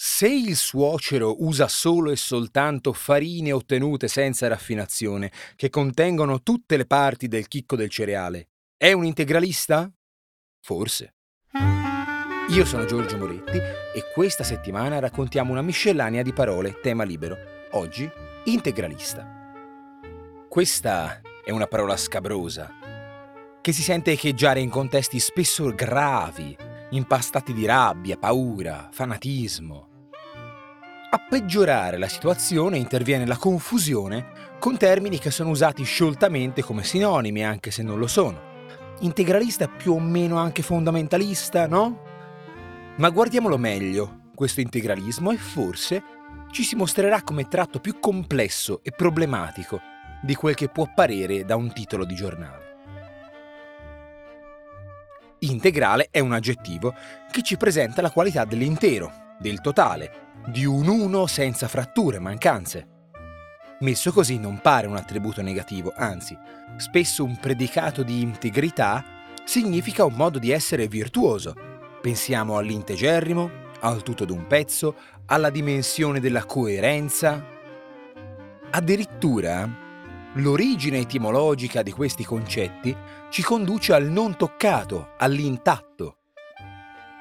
Se il suocero usa solo e soltanto farine ottenute senza raffinazione, che contengono tutte le parti del chicco del cereale, è un integralista? Forse. Io sono Giorgio Moretti e questa settimana raccontiamo una miscellanea di parole, tema libero. Oggi, integralista. Questa è una parola scabrosa, che si sente echeggiare in contesti spesso gravi, impastati di rabbia, paura, fanatismo. A peggiorare la situazione interviene la confusione con termini che sono usati scioltamente come sinonimi, anche se non lo sono. Integralista più o meno anche fondamentalista, no? Ma guardiamolo meglio, questo integralismo, e forse ci si mostrerà come tratto più complesso e problematico di quel che può apparire da un titolo di giornale. Integrale è un aggettivo che ci presenta la qualità dell'intero, del totale, di un uno senza fratture, mancanze. Messo così non pare un attributo negativo, anzi, spesso un predicato di integrità significa un modo di essere virtuoso. Pensiamo all'integerrimo, al tutto d'un pezzo, alla dimensione della coerenza. Addirittura, l'origine etimologica di questi concetti ci conduce al non toccato, all'intatto,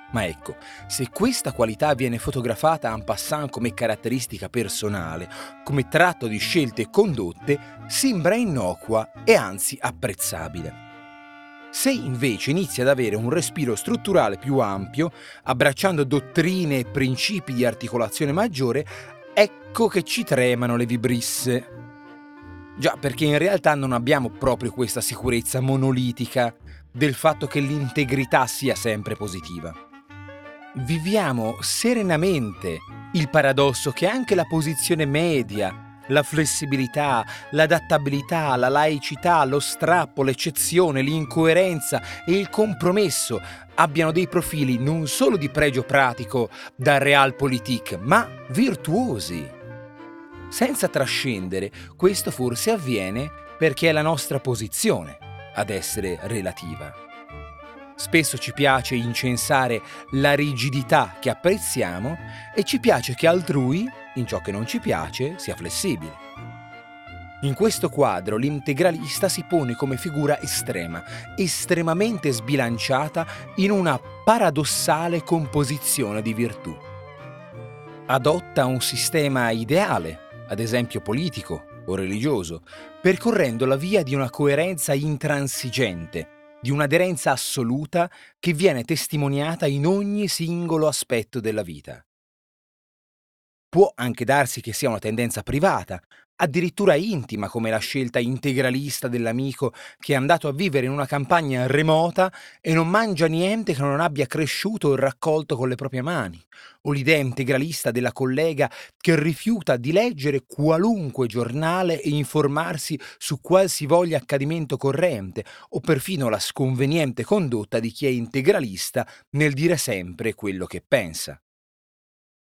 ma ecco, se questa qualità viene fotografata en passant come caratteristica personale, come tratto di scelte e condotte, sembra innocua e anzi apprezzabile. Se invece inizia ad avere un respiro strutturale più ampio, abbracciando dottrine e principi di articolazione maggiore, ecco che ci tremano le vibrisse. Già, perché in realtà non abbiamo proprio questa sicurezza monolitica del fatto che l'integrità sia sempre positiva viviamo serenamente il paradosso che anche la posizione media, la flessibilità, l'adattabilità, la laicità, lo strappo, l'eccezione, l'incoerenza e il compromesso abbiano dei profili non solo di pregio pratico da realpolitik, ma virtuosi. Senza trascendere, questo forse avviene perché è la nostra posizione ad essere relativa. Spesso ci piace incensare la rigidità che apprezziamo e ci piace che altrui, in ciò che non ci piace, sia flessibile. In questo quadro l'integralista si pone come figura estrema, estremamente sbilanciata in una paradossale composizione di virtù. Adotta un sistema ideale, ad esempio politico o religioso, percorrendo la via di una coerenza intransigente, di un'aderenza assoluta che viene testimoniata in ogni singolo aspetto della vita. Può anche darsi che sia una tendenza privata, addirittura intima come la scelta integralista dell'amico che è andato a vivere in una campagna remota e non mangia niente che non abbia cresciuto o raccolto con le proprie mani, o l'idea integralista della collega che rifiuta di leggere qualunque giornale e informarsi su qualsivoglia accadimento corrente, o perfino la sconveniente condotta di chi è integralista nel dire sempre quello che pensa.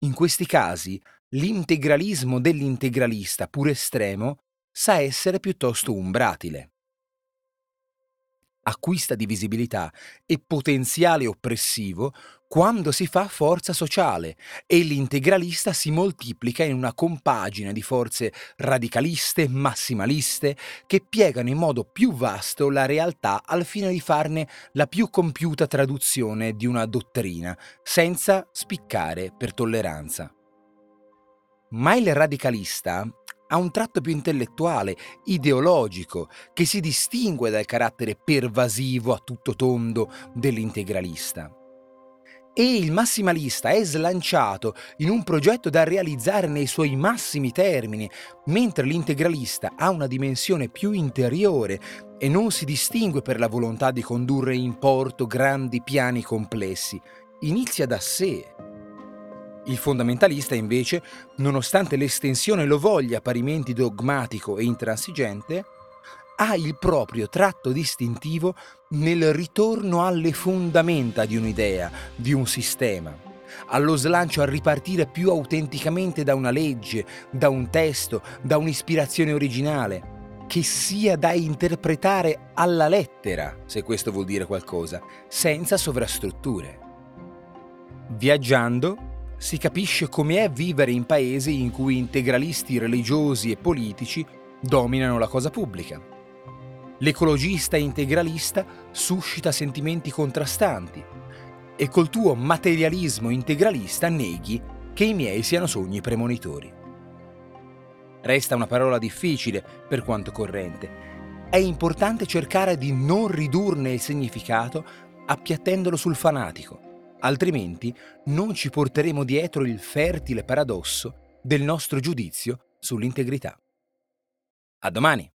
In questi casi l'integralismo dell'integralista pur estremo sa essere piuttosto umbratile. Acquista di visibilità e potenziale oppressivo quando si fa forza sociale e l'integralista si moltiplica in una compagine di forze radicaliste, massimaliste, che piegano in modo più vasto la realtà al fine di farne la più compiuta traduzione di una dottrina, senza spiccare per tolleranza. Ma il radicalista ha un tratto più intellettuale, ideologico, che si distingue dal carattere pervasivo a tutto tondo dell'integralista. E il massimalista è slanciato in un progetto da realizzare nei suoi massimi termini, mentre l'integralista ha una dimensione più interiore e non si distingue per la volontà di condurre in porto grandi piani complessi. Inizia da sé, il fondamentalista, invece, nonostante l'estensione lo voglia parimenti dogmatico e intransigente, ha il proprio tratto distintivo nel ritorno alle fondamenta di un'idea, di un sistema, allo slancio a ripartire più autenticamente da una legge, da un testo, da un'ispirazione originale, che sia da interpretare alla lettera, se questo vuol dire qualcosa, senza sovrastrutture. Viaggiando si capisce com'è vivere in paesi in cui integralisti religiosi e politici dominano la cosa pubblica. L'ecologista integralista suscita sentimenti contrastanti e col tuo materialismo integralista neghi che i miei siano sogni premonitori. Resta una parola difficile per quanto corrente. È importante cercare di non ridurne il significato appiattendolo sul fanatico altrimenti non ci porteremo dietro il fertile paradosso del nostro giudizio sull'integrità. A domani!